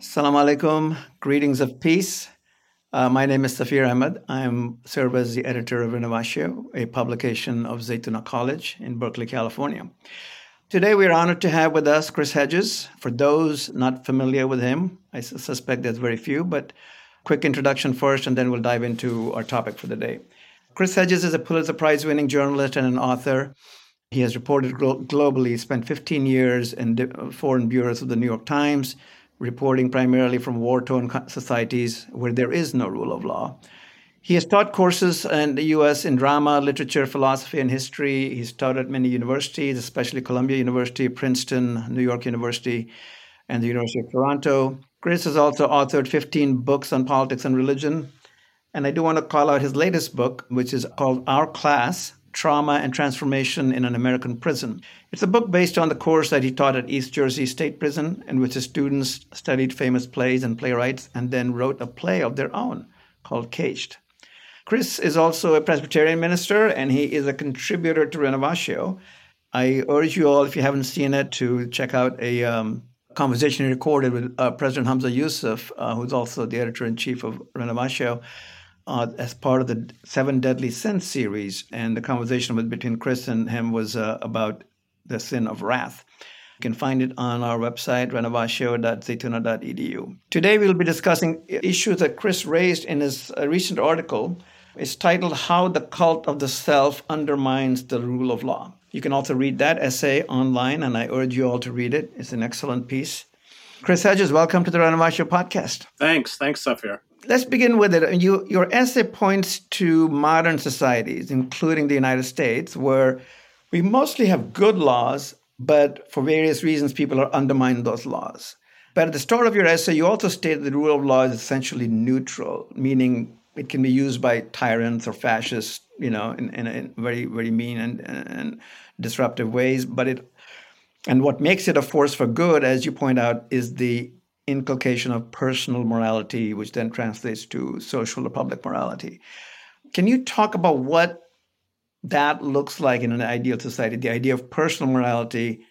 Assalamu alaikum. Greetings of peace. Uh, my name is Safir Ahmed. I am serve as the editor of Renovatio, a publication of Zaytuna College in Berkeley, California. Today, we are honored to have with us Chris Hedges. For those not familiar with him, I suspect there's very few, but quick introduction first, and then we'll dive into our topic for the day. Chris Hedges is a Pulitzer Prize winning journalist and an author. He has reported glo- globally, spent 15 years in foreign bureaus of the New York Times, reporting primarily from war torn societies where there is no rule of law. He has taught courses in the US in drama, literature, philosophy, and history. He's taught at many universities, especially Columbia University, Princeton, New York University, and the University of Toronto. Chris has also authored 15 books on politics and religion. And I do want to call out his latest book, which is called Our Class Trauma and Transformation in an American Prison. It's a book based on the course that he taught at East Jersey State Prison, in which his students studied famous plays and playwrights and then wrote a play of their own called Caged. Chris is also a Presbyterian minister and he is a contributor to Renovatio. I urge you all, if you haven't seen it, to check out a um, conversation he recorded with uh, President Hamza Yusuf, uh, who's also the editor in chief of Renovatio uh, as part of the Seven Deadly Sins series. And the conversation with, between Chris and him was uh, about the sin of wrath. You can find it on our website, renovatio.zaytuna.edu. Today, we'll be discussing issues that Chris raised in his uh, recent article. It's titled How the Cult of the Self Undermines the Rule of Law. You can also read that essay online, and I urge you all to read it. It's an excellent piece. Chris Hedges, welcome to the Renovatio podcast. Thanks. Thanks, Safir let's begin with it. You, your essay points to modern societies, including the United States, where we mostly have good laws, but for various reasons, people are undermining those laws. But at the start of your essay, you also state that the rule of law is essentially neutral, meaning it can be used by tyrants or fascists, you know, in, in, in very, very mean and, and disruptive ways. But it, and what makes it a force for good, as you point out, is the inculcation of personal morality, which then translates to social or public morality. Can you talk about what that looks like in an ideal society, the idea of personal morality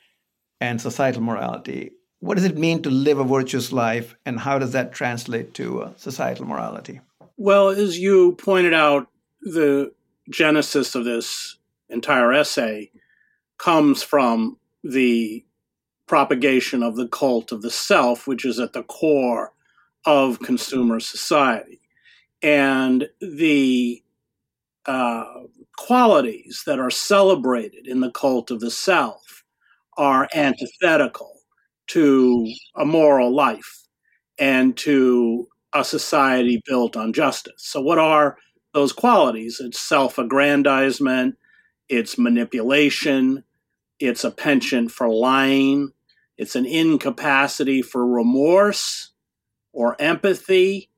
and societal morality? What does it mean to live a virtuous life, and how does that translate to uh, societal morality? Well, as you pointed out, the genesis of this entire essay comes from the propagation of the cult of the self, which is at the core of consumer society. And the uh, qualities that are celebrated in the cult of the self are antithetical to a moral life and to a society built on justice. So, what are those qualities? It's self aggrandizement, it's manipulation, it's a penchant for lying, it's an incapacity for remorse or empathy.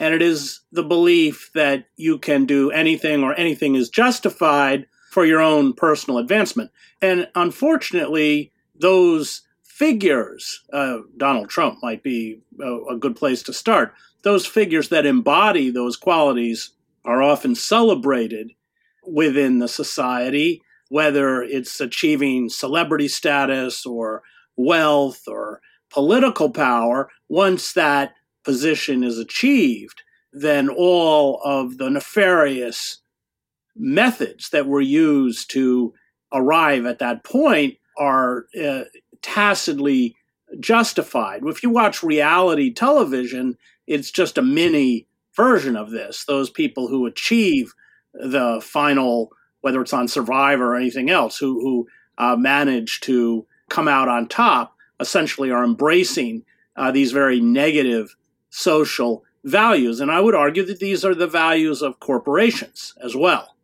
And it is the belief that you can do anything or anything is justified for your own personal advancement. And unfortunately, those figures, uh, Donald Trump might be a, a good place to start, those figures that embody those qualities are often celebrated within the society, whether it's achieving celebrity status or wealth or political power, once that position is achieved, then all of the nefarious methods that were used to arrive at that point are uh, tacitly justified. If you watch reality television, it's just a mini version of this. Those people who achieve the final, whether it's on Survivor or anything else, who, who uh, manage to come out on top essentially are embracing uh, these very negative social values. And I would argue that these are the values of corporations as well.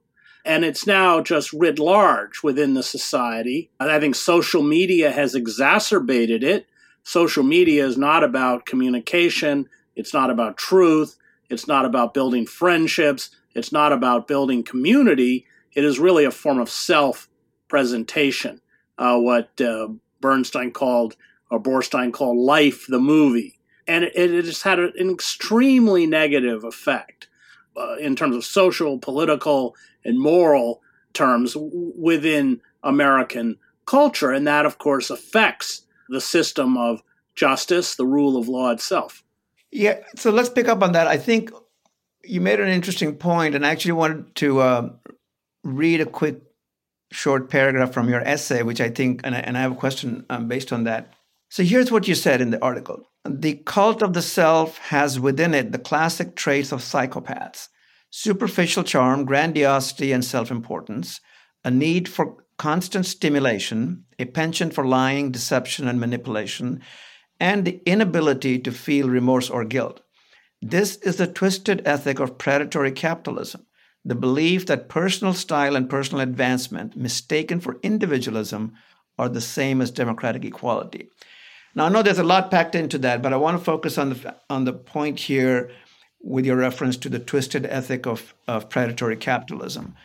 And it's now just writ large within the society. I think social media has exacerbated it. Social media is not about communication, it's not about truth, it's not about building friendships, it's not about building community. It is really a form of self presentation uh, what uh, Bernstein called, or Boorstin called, life the movie. And it, it has had an extremely negative effect uh, in terms of social, political, and moral terms within American culture. And that, of course, affects the system of justice, the rule of law itself. Yeah, so let's pick up on that. I think you made an interesting point, and I actually wanted to uh, read a quick short paragraph from your essay, which I think, and I, and I have a question um, based on that. So here's what you said in the article The cult of the self has within it the classic traits of psychopaths superficial charm, grandiosity, and self importance, a need for constant stimulation, a penchant for lying, deception, and manipulation, and the inability to feel remorse or guilt. This is the twisted ethic of predatory capitalism, the belief that personal style and personal advancement, mistaken for individualism, are the same as democratic equality. Now, I know there's a lot packed into that, but I want to focus on the, on the point here with your reference to the twisted ethic of, of predatory capitalism.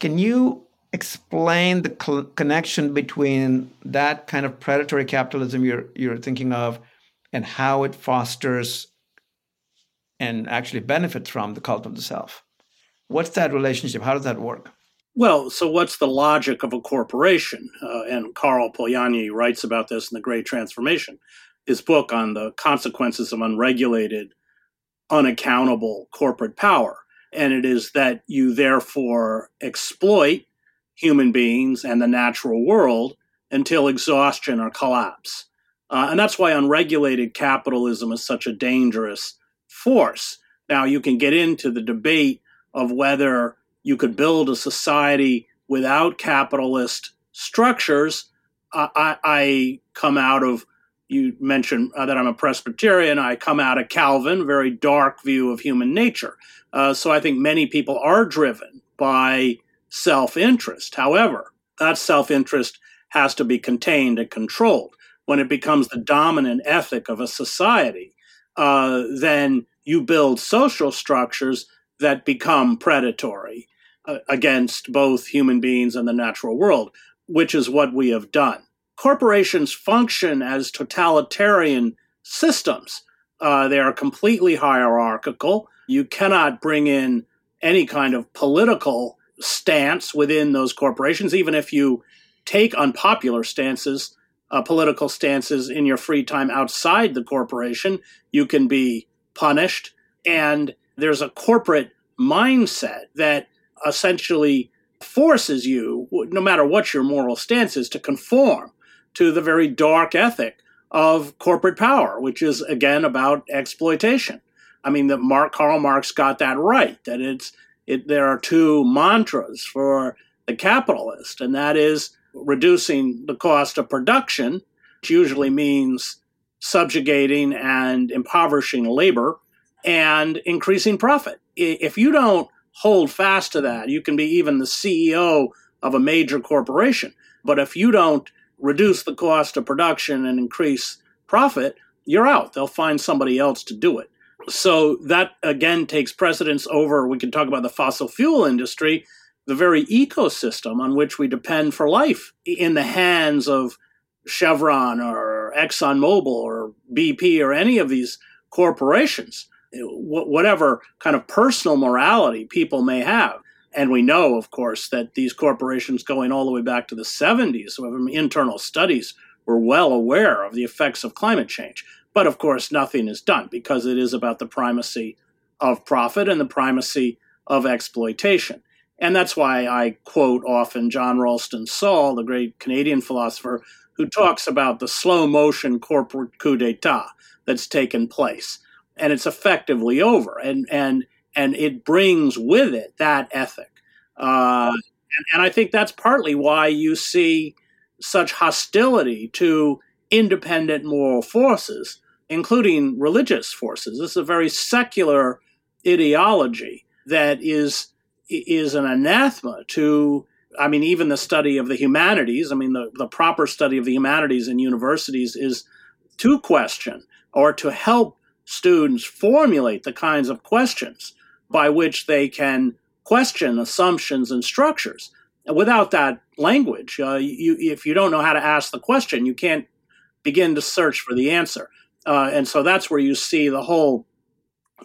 Can you explain the cl- connection between that kind of predatory capitalism you're you're thinking of and how it fosters and actually benefits from the cult of the self what's that relationship? How does that work? Well so what's the logic of a corporation? Uh, and karl polanyi writes about this in the great transformation. His book on the consequences of unregulated unaccountable corporate power. And it is that you therefore exploit human beings and the natural world until exhaustion or collapse. Uh, and that's why unregulated capitalism is such a dangerous force. Now, you can get into the debate of whether you could build a society without capitalist structures. I, I, come out of, you mentioned uh, that I'm a Presbyterian. I come out of Calvin, very dark view of human nature. Uh, so I think many people are driven by self interest. However, that self interest has to be contained and controlled. When it becomes the dominant ethic of a society, uh, then you build social structures that become predatory uh, against both human beings and the natural world, which is what we have done. Corporations function as totalitarian systems. Uh, they are completely hierarchical. You cannot bring in any kind of political stance within those corporations, even if you take unpopular stances, uh, political stances in your free time outside the corporation, you can be punished. And there's a corporate mindset that essentially forces you, no matter what your moral stance is, to conform to the very dark ethic of corporate power, which is again about exploitation. I mean, that Mark Karl Marx got that right. That it's it, there are two mantras for the capitalist, and that is reducing the cost of production, which usually means subjugating and impoverishing labor, and increasing profit. If you don't hold fast to that, you can be even the CEO of a major corporation. But if you don't reduce the cost of production and increase profit, you're out. They'll find somebody else to do it. So that again takes precedence over, we can talk about the fossil fuel industry, the very ecosystem on which we depend for life in the hands of Chevron or ExxonMobil or BP or any of these corporations, whatever kind of personal morality people may have. And we know, of course, that these corporations going all the way back to the 70s, so internal studies were well aware of the effects of climate change. But of course, nothing is done because it is about the primacy of profit and the primacy of exploitation. And that's why I quote often John Ralston Saul, the great Canadian philosopher, who talks about the slow motion corporate coup d'etat that's taken place. And it's effectively over. And, and, and it brings with it that ethic. Uh, and, and I think that's partly why you see such hostility to independent moral forces including religious forces. This is a very secular ideology that is is an anathema to I mean, even the study of the humanities, I mean, the, the proper study of the humanities in universities is to question or to help students formulate the kinds of questions by which they can question assumptions and structures. And Without that language, uh, you, if you don't know how to ask the question, you can't begin to search for the answer. Uh, and so that's where you see the whole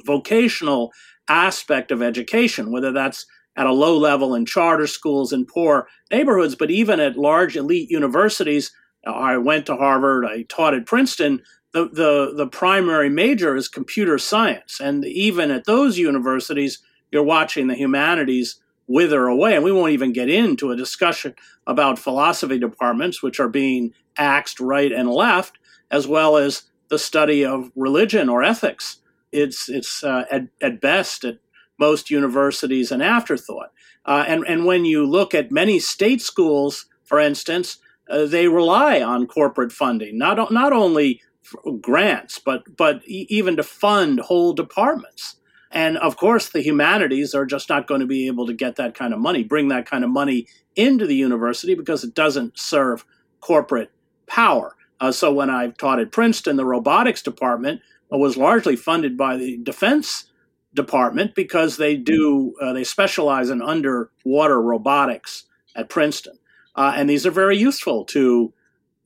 vocational aspect of education, whether that's at a low level in charter schools in poor neighborhoods, but even at large elite universities. I went to Harvard, I taught at Princeton. The, the, the primary major is computer science. And even at those universities, you're watching the humanities wither away. And we won't even get into a discussion about philosophy departments, which are being axed right and left, as well as the study of religion or ethics. It's, it's uh, at, at best at most universities an afterthought. Uh, and, and when you look at many state schools, for instance, uh, they rely on corporate funding, not, not only grants, but, but even to fund whole departments. And of course, the humanities are just not going to be able to get that kind of money, bring that kind of money into the university because it doesn't serve corporate power. Uh, so when I taught at Princeton, the robotics department was largely funded by the defense department because they do uh, they specialize in underwater robotics at Princeton, uh, and these are very useful to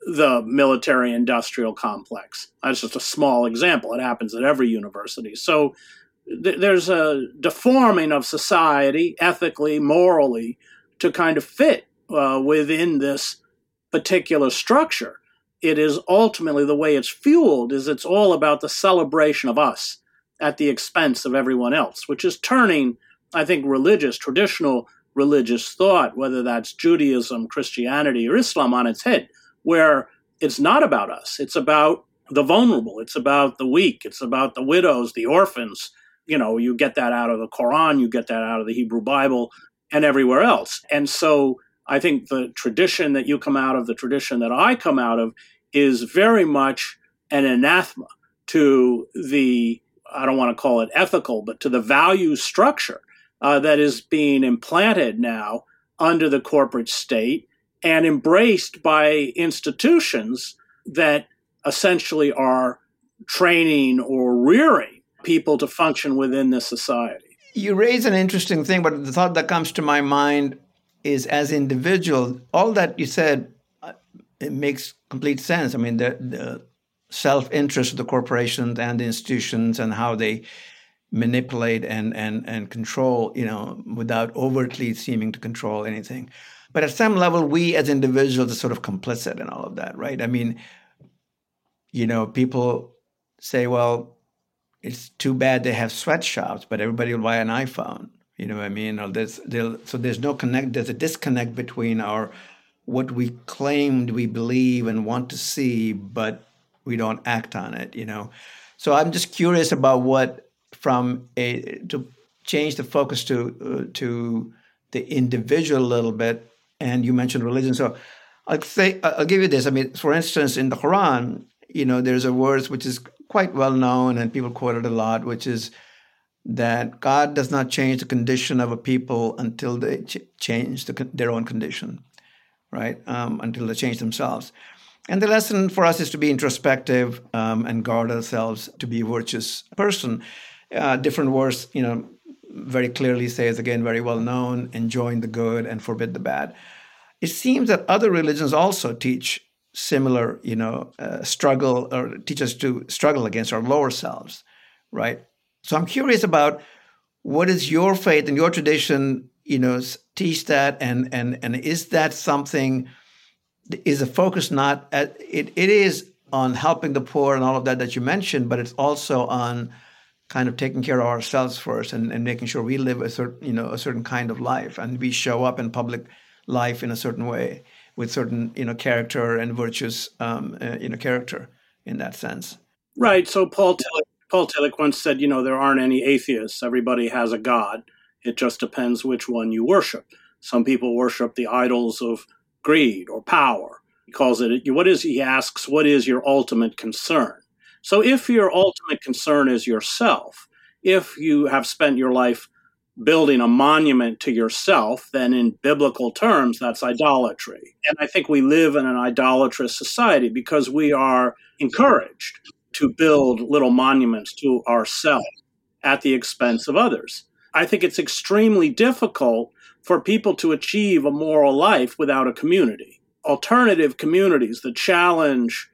the military industrial complex. That's just a small example. It happens at every university. So th- there's a deforming of society ethically, morally, to kind of fit uh, within this particular structure. It is ultimately the way it's fueled is it's all about the celebration of us at the expense of everyone else, which is turning, I think, religious, traditional religious thought, whether that's Judaism, Christianity, or Islam, on its head, where it's not about us. It's about the vulnerable. It's about the weak. It's about the widows, the orphans, you know, you get that out of the Quran, you get that out of the Hebrew Bible, and everywhere else. And so I think the tradition that you come out of, the tradition that I come out of, is very much an anathema to the, I don't want to call it ethical, but to the value structure uh, that is being implanted now under the corporate state and embraced by institutions that essentially are training or rearing people to function within this society. You raise an interesting thing, but the thought that comes to my mind is as individual, all that you said, uh, it makes complete sense. I mean, the, the self interest of the corporations and the institutions and how they manipulate and, and, and control, you know, without overtly seeming to control anything. But at some level, we as individuals are sort of complicit in all of that, right? I mean, you know, people say, well, it's too bad they have sweatshops, but everybody will buy an iPhone. You know what I mean? Or there's, so there's no connect. There's a disconnect between our what we claimed we believe and want to see, but we don't act on it. You know, so I'm just curious about what from a to change the focus to uh, to the individual a little bit. And you mentioned religion, so I'll say I'll give you this. I mean, for instance, in the Quran, you know, there's a verse which is quite well known and people quote it a lot, which is that God does not change the condition of a people until they ch- change the, their own condition, right? Um, until they change themselves. And the lesson for us is to be introspective um, and guard ourselves to be a virtuous person. Uh, different words, you know, very clearly says again, very well known, enjoin the good and forbid the bad. It seems that other religions also teach similar, you know, uh, struggle or teach us to struggle against our lower selves, right? So I'm curious about what is your faith and your tradition, you know, teach that, and and and is that something? Is the focus not at it? It is on helping the poor and all of that that you mentioned, but it's also on kind of taking care of ourselves first and, and making sure we live a certain, you know, a certain kind of life and we show up in public life in a certain way with certain you know character and virtuous um, uh, you know character in that sense. Right. So Paul Tillich, Paul Tillich once said, you know, there aren't any atheists. Everybody has a god. It just depends which one you worship. Some people worship the idols of greed or power. He calls it what is he asks what is your ultimate concern. So if your ultimate concern is yourself, if you have spent your life building a monument to yourself, then in biblical terms, that's idolatry. And I think we live in an idolatrous society because we are encouraged to build little monuments to ourselves at the expense of others. I think it's extremely difficult for people to achieve a moral life without a community. Alternative communities that challenge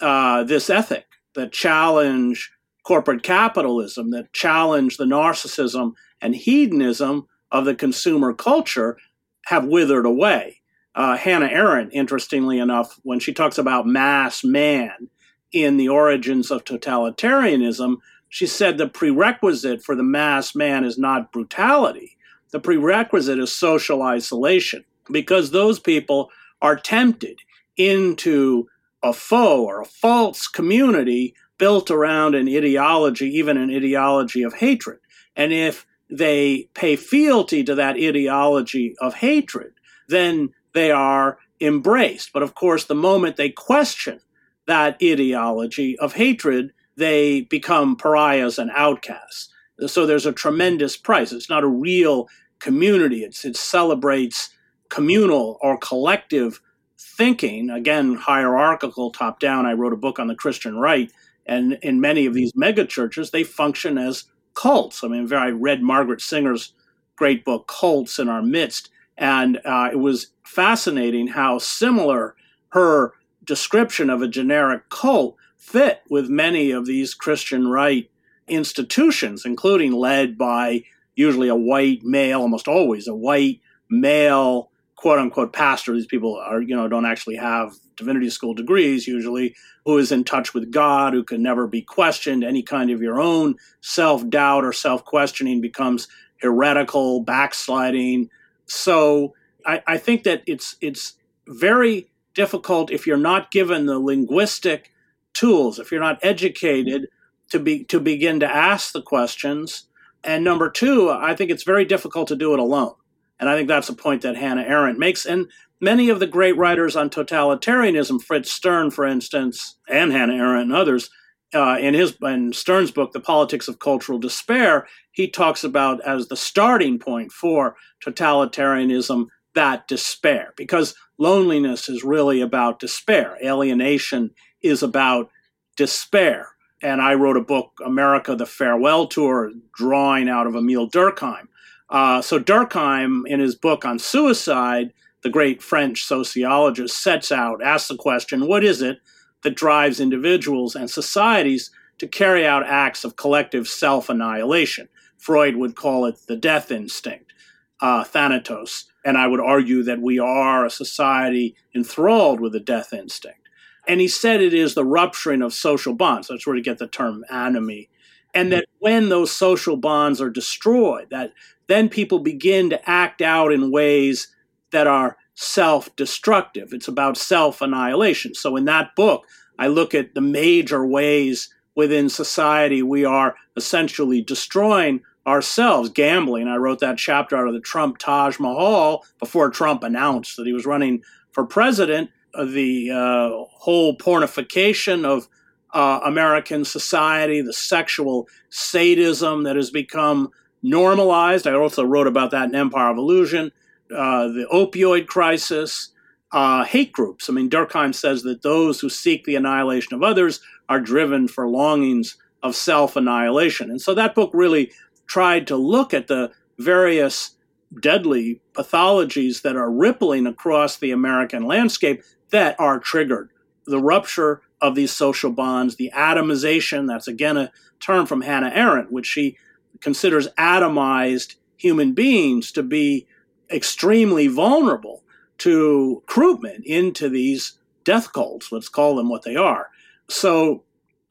uh, this ethic, that challenge corporate capitalism, that challenge the narcissism and hedonism of the consumer culture have withered away. Uh, Hannah Arendt, interestingly enough, when she talks about mass man in the origins of totalitarianism, she said the prerequisite for the mass man is not brutality. The prerequisite is social isolation because those people are tempted into a foe or a false community built around an ideology, even an ideology of hatred. And if they pay fealty to that ideology of hatred, then they are embraced. But of course, the moment they question that ideology of hatred, they become pariahs and outcasts. So there's a tremendous price. It's not a real community. It's, it celebrates communal or collective thinking, again, hierarchical, top down. I wrote a book on the Christian right. And in many of these megachurches, they function as cults. I mean, I read Margaret Singer's great book, Cults in Our Midst. And uh, it was fascinating how similar her description of a generic cult fit with many of these Christian right institutions, including led by usually a white male, almost always a white male quote unquote pastor. These people are, you know, don't actually have divinity school degrees usually, who is in touch with God, who can never be questioned. Any kind of your own self doubt or self questioning becomes heretical, backsliding. So I, I think that it's it's very difficult if you're not given the linguistic tools, if you're not educated to be to begin to ask the questions. And number two, I think it's very difficult to do it alone. And I think that's a point that Hannah Arendt makes. And many of the great writers on totalitarianism, Fritz Stern, for instance, and Hannah Arendt and others, uh, in his in Stern's book, The Politics of Cultural Despair, he talks about as the starting point for totalitarianism that despair, because loneliness is really about despair. Alienation is about despair. And I wrote a book, America, the Farewell Tour, drawing out of Emile Durkheim. Uh, so Durkheim, in his book on suicide, the great French sociologist, sets out, asks the question, what is it that drives individuals and societies to carry out acts of collective self annihilation? Freud would call it the death instinct, uh, thanatos. And I would argue that we are a society enthralled with the death instinct. And he said it is the rupturing of social bonds. That's where we get the term anomie. And that when those social bonds are destroyed, that then people begin to act out in ways that are self destructive. It's about self annihilation. So in that book, I look at the major ways within society we are essentially destroying ourselves, gambling. I wrote that chapter out of the Trump Taj Mahal before Trump announced that he was running for president. The uh, whole pornification of uh, American society, the sexual sadism that has become normalized. I also wrote about that in Empire of Illusion, uh, the opioid crisis, uh, hate groups. I mean, Durkheim says that those who seek the annihilation of others are driven for longings of self annihilation. And so that book really tried to look at the various deadly pathologies that are rippling across the American landscape that are triggered. The rupture of these social bonds, the atomization, that's again a term from Hannah Arendt, which she considers atomized human beings to be extremely vulnerable to recruitment into these death cults. Let's call them what they are. So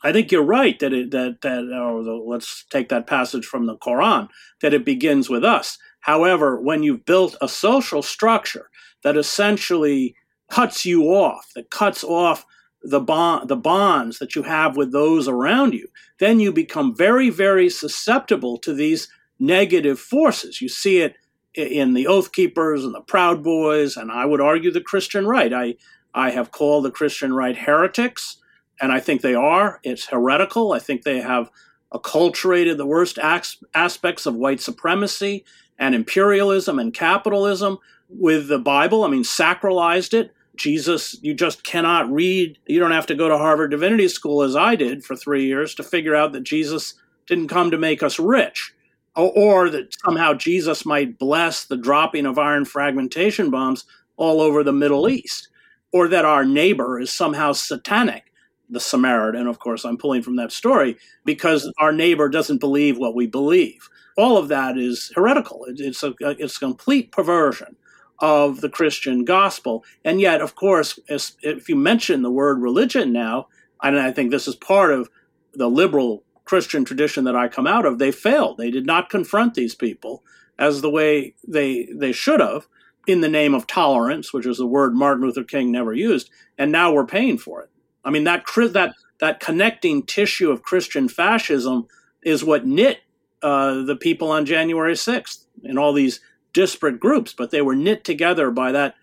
I think you're right that it, that that or the, let's take that passage from the Quran that it begins with us. However, when you've built a social structure that essentially cuts you off, that cuts off the bond the bonds that you have with those around you then you become very very susceptible to these negative forces. You see it in the oath keepers and the proud boys and i would argue the christian right. I i have called the christian right heretics and i think they are. It's heretical. I think they have acculturated the worst aspects of white supremacy and imperialism and capitalism with the bible. I mean sacralized it Jesus, you just cannot read. You don't have to go to Harvard Divinity School as I did for three years to figure out that Jesus didn't come to make us rich, or, or that somehow Jesus might bless the dropping of iron fragmentation bombs all over the Middle East, or that our neighbor is somehow satanic. The Samaritan, of course, I'm pulling from that story because our neighbor doesn't believe what we believe. all of that is heretical. It, it's a it's a complete perversion of the Christian gospel. And yet, of course, if you mention the word religion now, and I think this is part of the liberal Christian tradition that I come out of, they failed. They did not confront these people as the way they they should have in the name of tolerance, which is a word Martin Luther King never used, and now we're paying for it. I mean that that that connecting tissue of Christian fascism is what knit uh, the people on January 6th and all these disparate groups, but they were knit together by that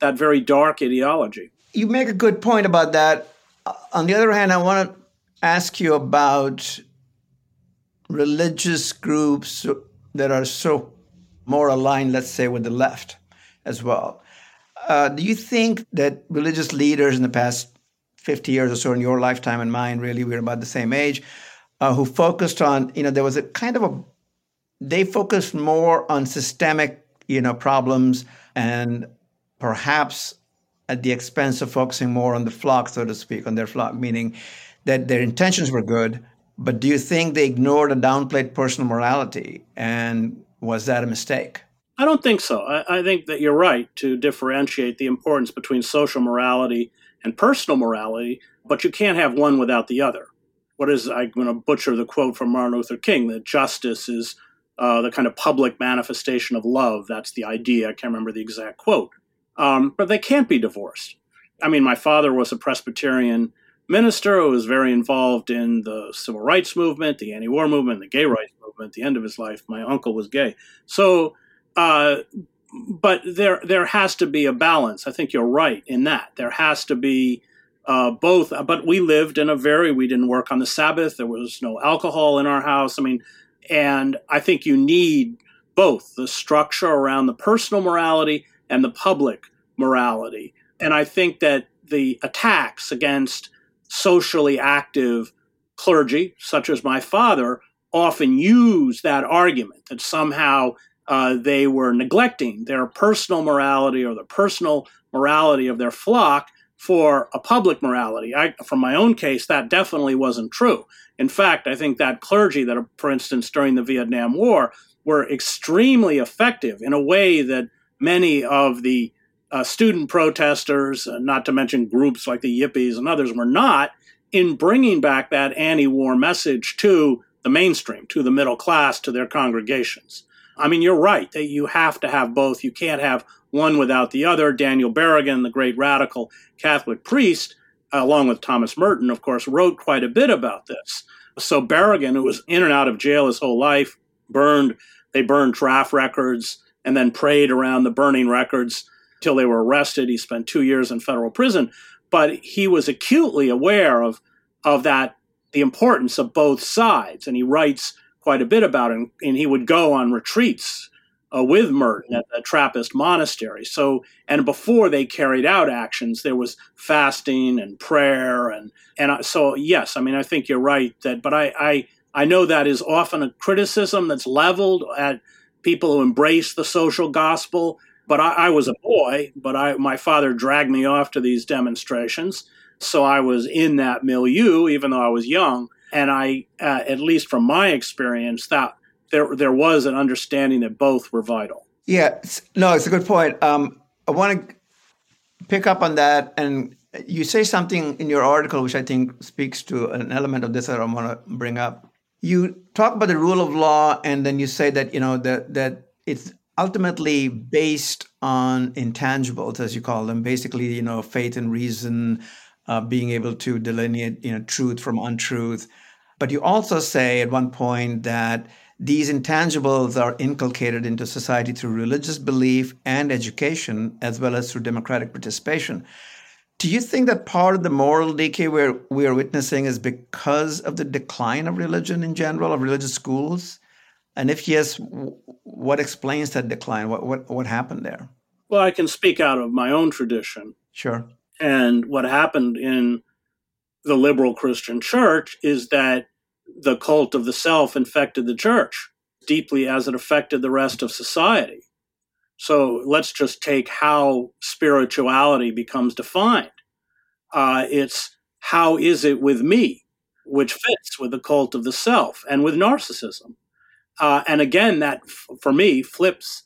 that very dark ideology. You make a good point about that. On the other hand, I want to ask you about religious groups that are so more aligned, let's say, with the left as well. Uh, do you think that religious leaders in the past 50 years or so, in your lifetime and mine, really, we're about the same age, uh, who focused on, you know, there was a kind of a, they focused more on systemic, you know, problems and perhaps at the expense of focusing more on the flock, so to speak, on their flock, meaning that their intentions were good, but do you think they ignored and downplayed personal morality? And was that a mistake? I don't think so. I, I, think that you're right to differentiate the importance between social morality and personal morality, but you can't have one without the other. What is, I'm going to butcher the quote from Martin Luther King that justice is uh, the kind of public manifestation of love. That's the idea. I can't remember the exact quote. Um, but they can't be divorced. I mean, my father was a Presbyterian minister who was very involved in the civil rights movement, the anti war movement, the gay rights movement. At the end of his life, my uncle was gay. So, uh, but there there has to be a balance. I think you're right in that. There has to be uh, both. But we lived in a very we didn't work on the Sabbath. There was no alcohol in our house. I mean, and I think you need both the structure around the personal morality and the public morality. And I think that the attacks against socially active clergy, such as my father, often use that argument that somehow uh, they were neglecting their personal morality or the personal morality of their flock for a public morality. I, from my own case, that definitely wasn't true. In fact, I think that clergy that, are, for instance, during the Vietnam War, were extremely effective in a way that many of the uh, student protesters, uh, not to mention groups like the Yippies and others, were not in bringing back that anti war message to the mainstream, to the middle class, to their congregations. I mean, you're right that you have to have both. You can't have one without the other. Daniel Berrigan, the great radical Catholic priest, along with Thomas Merton, of course, wrote quite a bit about this. So Berrigan, who was in and out of jail his whole life, burned, they burned draft records and then prayed around the burning records till they were arrested. He spent two years in federal prison, but he was acutely aware of of that the importance of both sides, and he writes quite a bit about it. And he would go on retreats uh, with Merton at the Trappist monastery. So, and before they carried out actions, there was fasting and prayer, and and so yes, I mean I think you're right that, but I I I know that is often a criticism that's leveled at people who embrace the social gospel but I, I was a boy, but I, my father dragged me off to these demonstrations. So I was in that milieu, even though I was young. And I, uh, at least from my experience, that there, there was an understanding that both were vital. Yeah, no, it's a good point. Um, I want to pick up on that. And you say something in your article, which I think speaks to an element of this that I want to bring up. You talk about the rule of law, and then you say that you know that that it's ultimately based on intangibles, as you call them, basically, you know, faith and reason, uh, being able to delineate, you know, truth from untruth. But you also say at one point that these intangibles are inculcated into society through religious belief and education, as well as through democratic participation. Do you think that part of the moral decay we're, we are witnessing is because of the decline of religion in general, of religious schools? And if yes, what explains that decline? What, what, what happened there? Well, I can speak out of my own tradition. Sure. And what happened in the liberal Christian church is that the cult of the self infected the church deeply as it affected the rest of society. So let's just take how spirituality becomes defined. Uh, it's how is it with me, which fits with the cult of the self and with narcissism. Uh, and again, that f- for me flips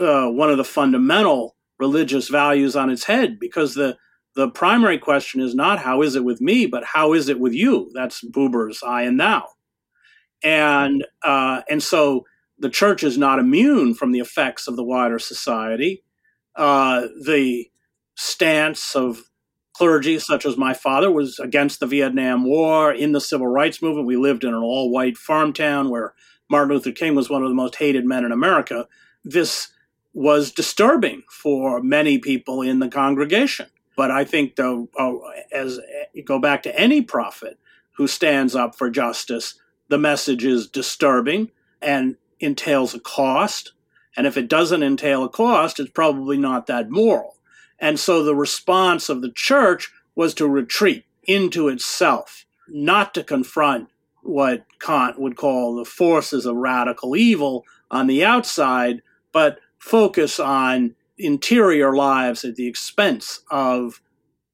uh, one of the fundamental religious values on its head because the the primary question is not how is it with me, but how is it with you? That's Buber's I and thou, and uh, and so the church is not immune from the effects of the wider society. Uh, the stance of clergy, such as my father, was against the Vietnam War, in the civil rights movement. We lived in an all white farm town where Martin Luther King was one of the most hated men in America. This was disturbing for many people in the congregation. But I think, though, uh, as go back to any prophet who stands up for justice, the message is disturbing and entails a cost. And if it doesn't entail a cost, it's probably not that moral. And so the response of the church was to retreat into itself, not to confront what Kant would call the forces of radical evil on the outside, but focus on interior lives at the expense of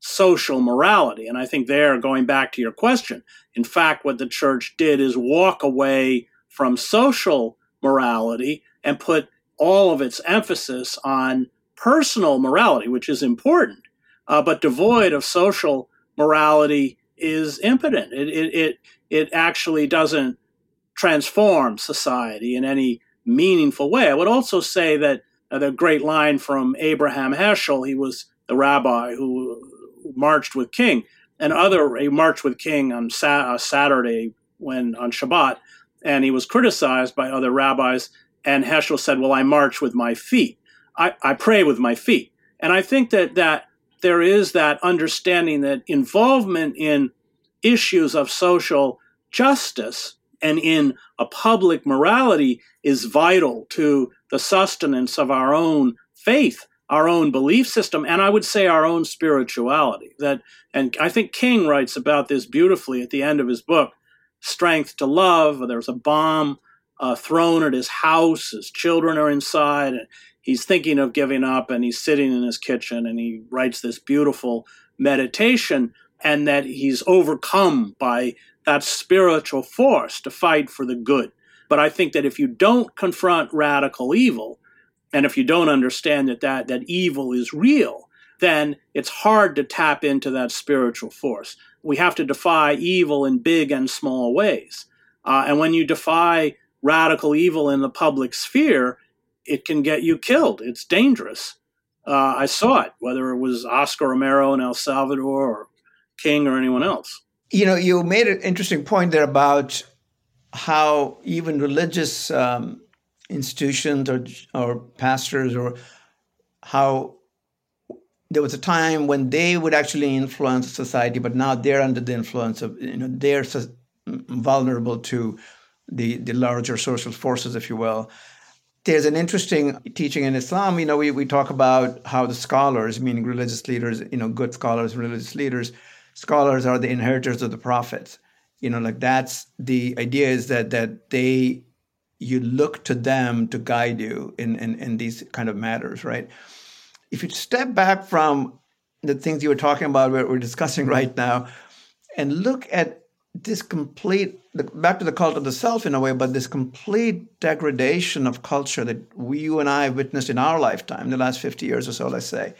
social morality. And I think there, going back to your question, in fact, what the church did is walk away from social morality and put all of its emphasis on personal morality, which is important, uh, but devoid of social morality is impotent. It, it, it, it actually doesn't transform society in any meaningful way. I would also say that the great line from Abraham Heschel, he was the rabbi who marched with King, and other, he marched with King on sa- uh, Saturday when on Shabbat, and he was criticized by other rabbis. And Heschel said, Well, I march with my feet. I, I pray with my feet. And I think that, that there is that understanding that involvement in issues of social justice and in a public morality is vital to the sustenance of our own faith, our own belief system, and I would say our own spirituality. That, and I think King writes about this beautifully at the end of his book, Strength to Love. There's a bomb uh, thrown at his house. His children are inside, and he's thinking of giving up and he's sitting in his kitchen and he writes this beautiful meditation and that he's overcome by that spiritual force to fight for the good. But I think that if you don't confront radical evil, and if you don't understand that that, that evil is real, then it's hard to tap into that spiritual force. We have to defy evil in big and small ways. Uh, and when you defy radical evil in the public sphere, it can get you killed. It's dangerous. Uh, I saw it, whether it was Oscar Romero in El Salvador or King or anyone else. You know, you made an interesting point there about how even religious um, institutions or, or pastors or how there was a time when they would actually influence society, but now they're under the influence of, you know, they're vulnerable to the, the larger social forces, if you will there's an interesting teaching in Islam. You know, we, we talk about how the scholars, meaning religious leaders, you know, good scholars, religious leaders, scholars are the inheritors of the prophets. You know, like that's the idea is that that they you look to them to guide you in, in, in these kind of matters, right? If you step back from the things you were talking about, what we're discussing right now, and look at this complete back to the cult of the self in a way, but this complete degradation of culture that we, you and I have witnessed in our lifetime, the last 50 years or so, let's say.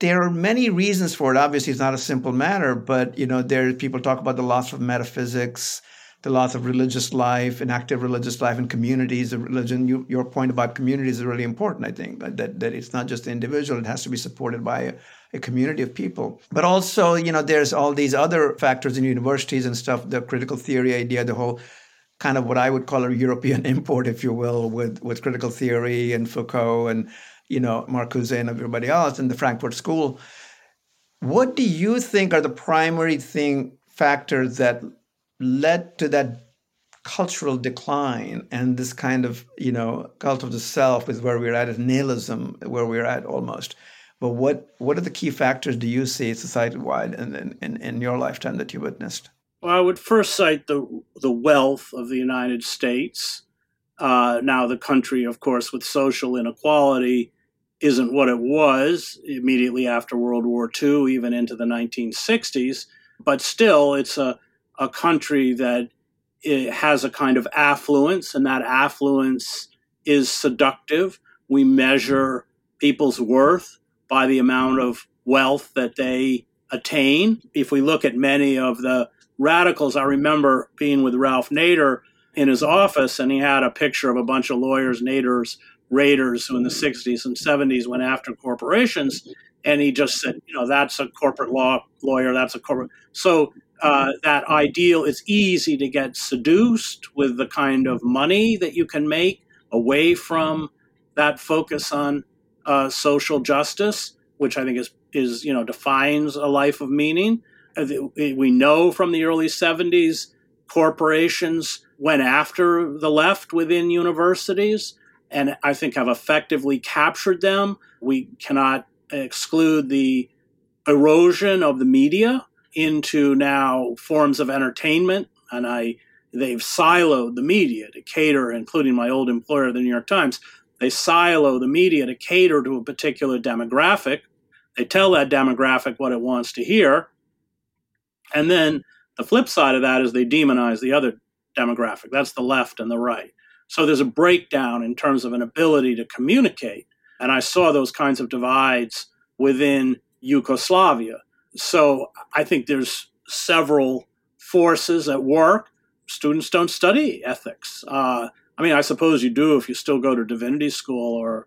There are many reasons for it. Obviously, it's not a simple matter, but you know, there people talk about the loss of metaphysics, the loss of religious life, an active religious life, and communities of religion. You, your point about communities is really important, I think, that, that it's not just the individual, it has to be supported by a, a community of people. But also, you know, there's all these other factors in universities and stuff, the critical theory idea, the whole kind of what I would call a European import, if you will, with, with critical theory and Foucault and, you know, Marcuse and everybody else in the Frankfurt School. What do you think are the primary thing factors that led to that cultural decline and this kind of you know cult of the self is where we're at is nihilism where we're at almost? But what what are the key factors do you see society wide and in, in your lifetime that you witnessed? Well i would first cite the the wealth of the united states. Uh, now the country of course with social inequality isn't what it was immediately after world war ii even into the 1960s but still it's a a country that has a kind of affluence, and that affluence is seductive. We measure people's worth by the amount of wealth that they attain. If we look at many of the radicals, I remember being with Ralph Nader in his office, and he had a picture of a bunch of lawyers, Nader's raiders, who in the 60s and 70s went after corporations. And he just said, you know, that's a corporate law lawyer, that's a corporate. So uh, that ideal, it's easy to get seduced with the kind of money that you can make away from that focus on uh, social justice, which I think is is you know defines a life of meaning. Uh, we know from the early 70s corporations went after the left within universities and I think have effectively captured them. We cannot exclude the erosion of the media into now forms of entertainment and I they've siloed the media to cater including my old employer the New York Times. They silo the media to cater to a particular demographic. They tell that demographic what it wants to hear. And then the flip side of that is they demonize the other demographic. That's the left and the right so there's a breakdown in terms of an ability to communicate and I saw those kinds of divides within Yugoslavia so I think there's several forces at work. Students don't study ethics. Uh, I mean, I suppose you do if you still go to divinity school or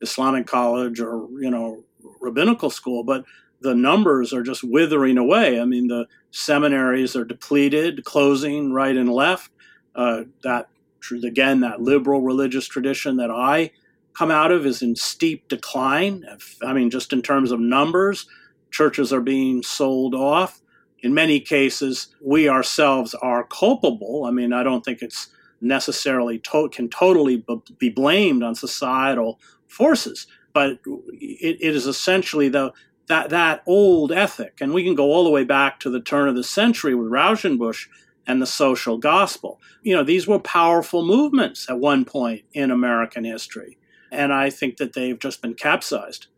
Islamic college or you know rabbinical school, but the numbers are just withering away. I mean, the seminaries are depleted, closing right and left. Uh, that again, that liberal religious tradition that I come out of is in steep decline. I mean, just in terms of numbers, churches are being sold off. In many cases, we ourselves are culpable. I mean, I don't think it's necessarily to- can totally b- be blamed on societal forces, but it, it is essentially the that that old ethic, and we can go all the way back to the turn of the century with Rauschenbusch and the social gospel. You know, these were powerful movements at one point in American history, and I think that they've just been capsized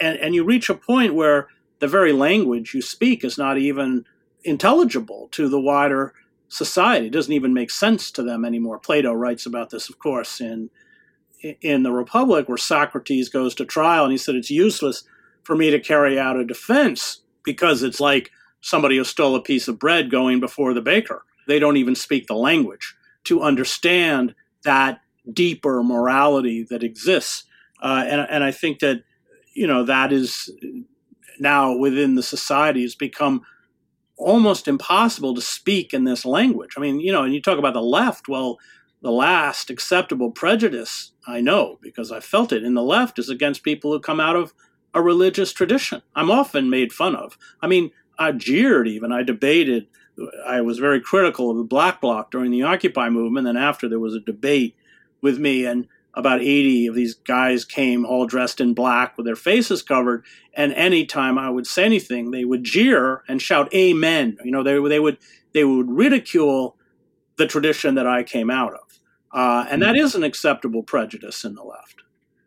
and, and you reach a point where the very language you speak is not even intelligible to the wider society. It doesn't even make sense to them anymore. Plato writes about this, of course, in in the Republic, where Socrates goes to trial, and he said it's useless for me to carry out a defense because it's like somebody who stole a piece of bread going before the baker. They don't even speak the language to understand that deeper morality that exists. Uh, and, and I think that you know that is now within the society has become almost impossible to speak in this language. I mean, you know, and you talk about the left. Well, the last acceptable prejudice I know because I felt it in the left is against people who come out of a religious tradition. I'm often made fun of. I mean, I jeered even. I debated. I was very critical of the Black Bloc during the Occupy movement. And after there was a debate with me, and about 80 of these guys came all dressed in black with their faces covered and anytime i would say anything they would jeer and shout amen you know they, they would they would ridicule the tradition that i came out of uh, and that is an acceptable prejudice in the left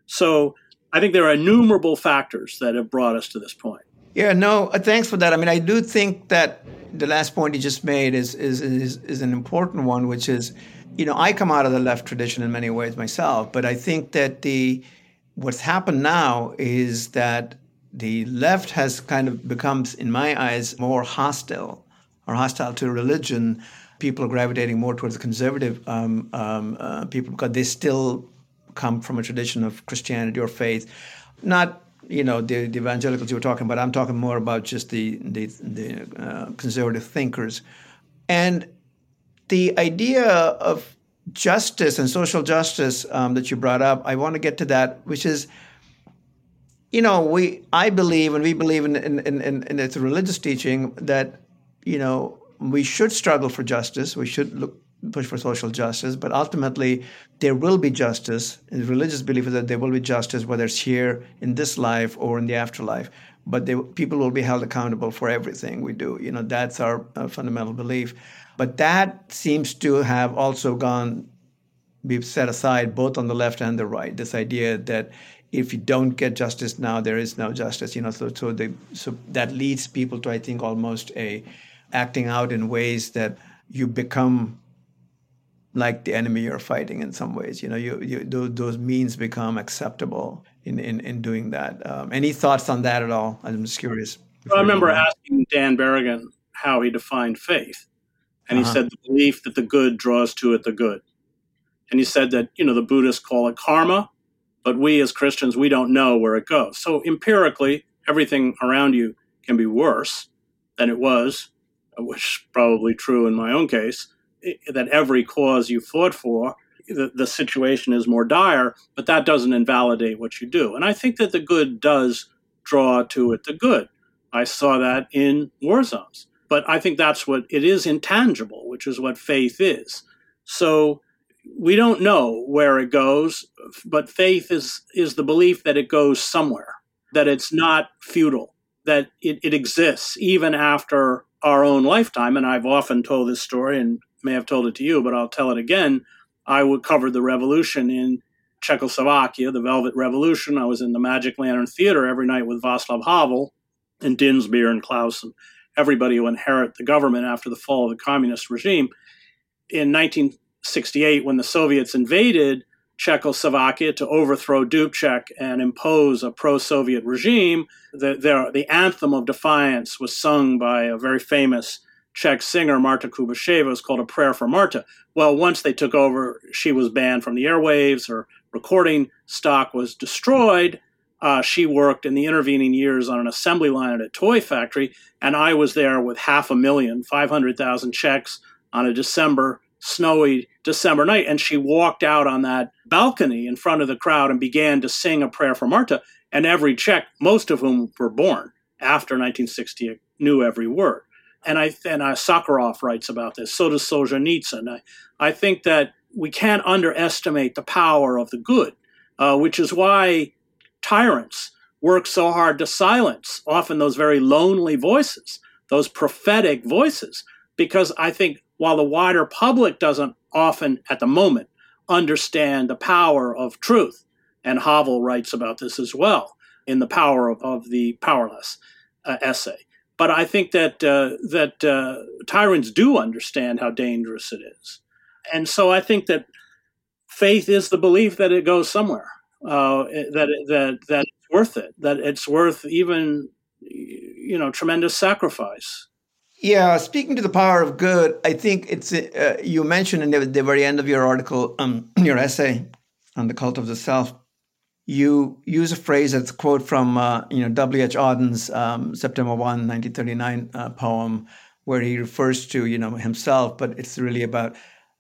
so i think there are innumerable factors that have brought us to this point yeah no uh, thanks for that i mean i do think that the last point you just made is is is, is an important one which is you know, I come out of the left tradition in many ways myself, but I think that the what's happened now is that the left has kind of becomes, in my eyes, more hostile or hostile to religion. People are gravitating more towards the conservative um, um, uh, people because they still come from a tradition of Christianity or faith, not you know the, the evangelicals you were talking about. I'm talking more about just the the, the uh, conservative thinkers, and the idea of justice and social justice um, that you brought up, I want to get to that, which is, you know, we I believe and we believe in in, in, in, in it's a religious teaching that, you know, we should struggle for justice. We should look push for social justice, but ultimately there will be justice. The religious belief is that there will be justice, whether it's here in this life or in the afterlife. But they, people will be held accountable for everything we do. You know, that's our uh, fundamental belief. But that seems to have also gone, be set aside both on the left and the right. This idea that if you don't get justice now, there is no justice. You know, so so, they, so that leads people to, I think, almost a acting out in ways that you become like the enemy you're fighting in some ways. You know, you, you those, those means become acceptable in in, in doing that. Um, any thoughts on that at all? I'm just curious. Well, I remember asking Dan Berrigan how he defined faith, and uh-huh. he said the belief that the good draws to it the good. And he said that you know the Buddhists call it karma, but we as Christians we don't know where it goes. So empirically, everything around you can be worse than it was, which is probably true in my own case. That every cause you fought for the, the situation is more dire, but that doesn't invalidate what you do. And I think that the good does draw to it the good. I saw that in war zones. But I think that's what it is intangible, which is what faith is. So we don't know where it goes, but faith is is the belief that it goes somewhere, that it's not futile, that it, it exists even after our own lifetime. And I've often told this story and may have told it to you, but I'll tell it again. I would cover the revolution in Czechoslovakia, the Velvet Revolution. I was in the Magic Lantern Theater every night with Václav Havel and Dienstbier and Klaus and everybody who inherit the government after the fall of the communist regime. In 1968, when the Soviets invaded Czechoslovakia to overthrow Dubček and impose a pro-Soviet regime, the, the, the anthem of defiance was sung by a very famous Czech singer Marta Kubišová is called A Prayer for Marta. Well, once they took over, she was banned from the airwaves. Her recording stock was destroyed. Uh, she worked in the intervening years on an assembly line at a toy factory, and I was there with half a million, 500,000 Czechs on a December, snowy December night. And she walked out on that balcony in front of the crowd and began to sing a prayer for Marta. And every Czech, most of whom were born after 1960, knew every word and I and uh, Sakharov writes about this. So does Solzhenitsyn. I, I think that we can't underestimate the power of the good, uh, which is why tyrants work so hard to silence often those very lonely voices, those prophetic voices, because I think while the wider public doesn't often at the moment understand the power of truth, and Havel writes about this as well in the power of, of the powerless uh, essay but I think that uh, that uh, tyrants do understand how dangerous it is, and so I think that faith is the belief that it goes somewhere, uh, that that that it's worth it, that it's worth even you know tremendous sacrifice. Yeah, speaking to the power of good, I think it's uh, you mentioned in the, the, very end of your article, um, your essay on the cult of the self you use a phrase that's a quote from uh, you know W.H. Auden's um, September 1, 1939 uh, poem, where he refers to you know himself, but it's really about,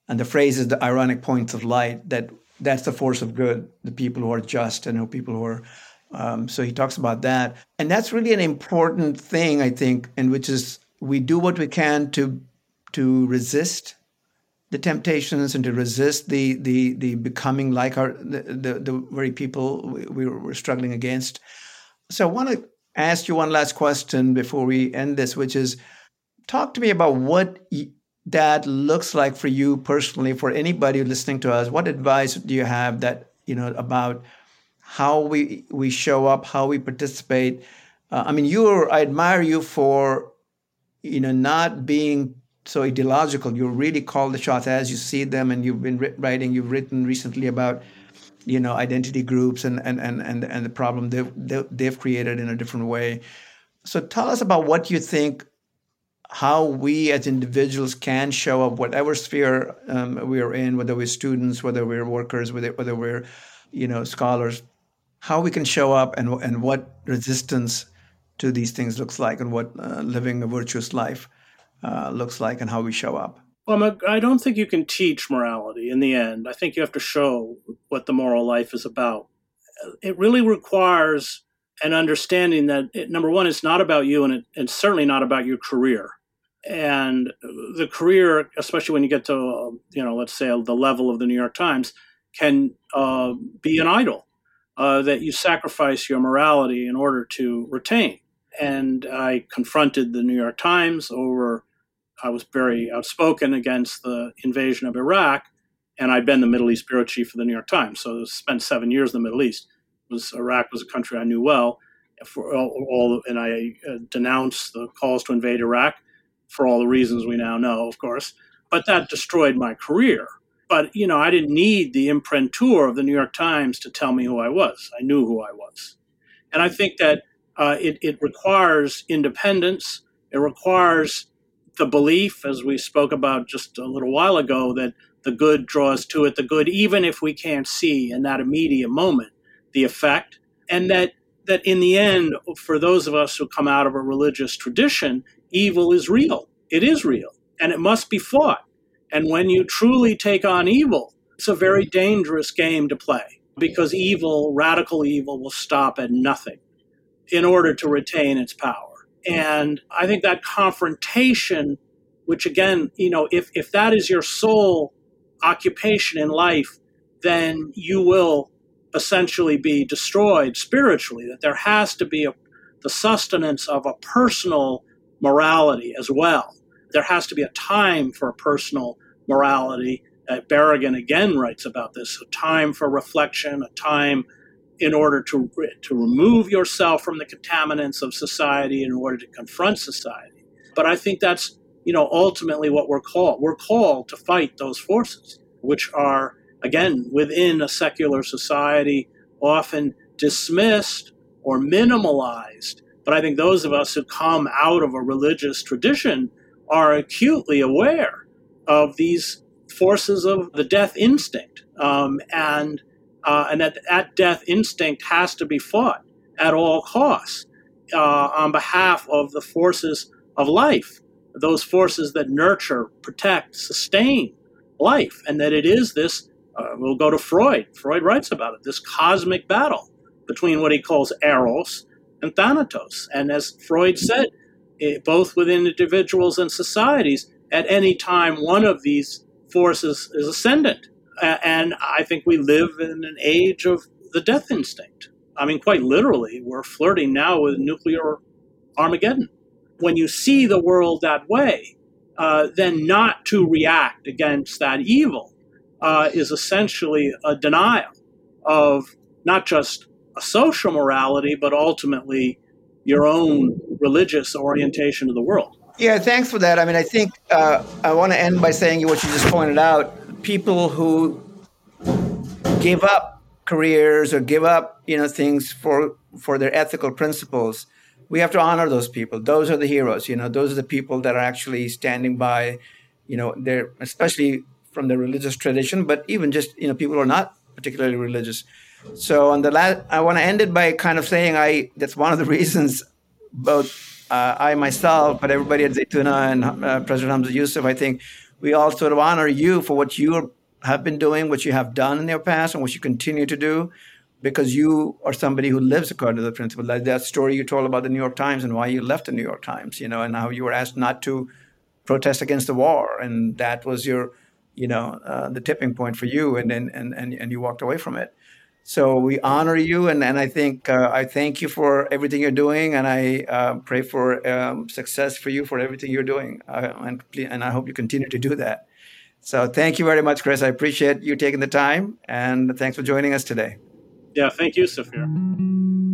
and the phrase is the ironic points of light. That that's the force of good, the people who are just and the people who are. Um, so he talks about that, and that's really an important thing, I think, and which is we do what we can to to resist the temptations and to resist the the the becoming like our the the, the very people we, we were struggling against. So I want to ask you one last question before we end this, which is talk to me about what that looks like for you personally, for anybody listening to us. What advice do you have that you know about how we we show up, how we participate? Uh, I mean, you are, I admire you for you know not being so ideological. You really call the shots as you see them, and you've been writing. You've written recently about you know identity groups and and and and, and the problem they've they've created in a different way. So tell us about what you think. How we as individuals can show up, whatever sphere um, we are in, whether we're students, whether we're workers, whether, whether we're, you know, scholars, how we can show up and and what resistance to these things looks like, and what uh, living a virtuous life uh, looks like and how we show up. Well, I don't think you can teach morality in the end. I think you have to show what the moral life is about. It really requires an understanding that, it, number one, it's not about you and it, it's certainly not about your career. And the career, especially when you get to, you know, let's say the level of the New York Times, can uh, be an idol uh, that you sacrifice your morality in order to retain. And I confronted the New York Times over I was very outspoken against the invasion of Iraq, and I'd been the Middle East bureau chief for the New York Times. So I spent seven years in the Middle East. Was Iraq was a country I knew well, for all, all and I uh, denounced the calls to invade Iraq for all the reasons we now know, of course. But that destroyed my career. But, you know, I didn't need the imprimatur of the New York Times to tell me who I was. I knew who I was. And I think that uh, it, it requires independence. It requires the belief, as we spoke about just a little while ago, that the good draws to it the good, even if we can't see in that immediate moment the effect. And that, that in the end, for those of us who come out of a religious tradition, evil is real. It is real. And it must be fought. And when you truly take on evil, it's a very dangerous game to play because evil, radical evil, will stop at nothing in order to retain its power. And I think that confrontation, which again, you know, if, if that is your sole occupation in life, then you will essentially be destroyed spiritually. That there has to be a, the sustenance of a personal morality as well there has to be a time for a personal morality. Uh, Berrigan again writes about this a time for reflection, a time in order to, to remove yourself from the contaminants of society in order to confront society. But I think that's you know ultimately what we're called. We're called to fight those forces, which are again within a secular society often dismissed or minimalized. But I think those of us who come out of a religious tradition are acutely aware of these forces of the death instinct, um, and uh, and that that death instinct has to be fought at all costs uh, on behalf of the forces of life, those forces that nurture, protect, sustain life, and that it is this. Uh, we'll go to Freud. Freud writes about it. This cosmic battle between what he calls eros and thanatos, and as Freud said Eh, both within individuals and societies, at any time one of these forces is ascendant. And I think we live in an age of the death instinct. I mean, quite literally, we're flirting now with nuclear Armageddon. When you see the world that way, uh, then not to react against that evil uh, is essentially a denial of not just a social morality, but ultimately your own religious orientation of the world. Yeah, thanks for that. I mean, I think uh, I want to end by saying what you just pointed out. People who give up careers or give up, you know, things for for their ethical principles, we have to honor those people. Those are the heroes. You know, those are the people that are actually standing by. You know, they're especially from the religious tradition, but even just you know people who are not particularly religious. So on the last, I want to end it by kind of saying I that's one of the reasons both uh, I myself, but everybody at Zaytuna and uh, President Hamza Yusuf, I think we all sort of honor you for what you have been doing, what you have done in your past, and what you continue to do, because you are somebody who lives according to the principle. Like that story you told about the New York Times and why you left the New York Times, you know, and how you were asked not to protest against the war, and that was your, you know, uh, the tipping point for you, and and and and you walked away from it. So we honor you, and, and I think uh, I thank you for everything you're doing, and I uh, pray for um, success for you for everything you're doing, uh, and and I hope you continue to do that. So thank you very much, Chris. I appreciate you taking the time, and thanks for joining us today. Yeah, thank you, Safir.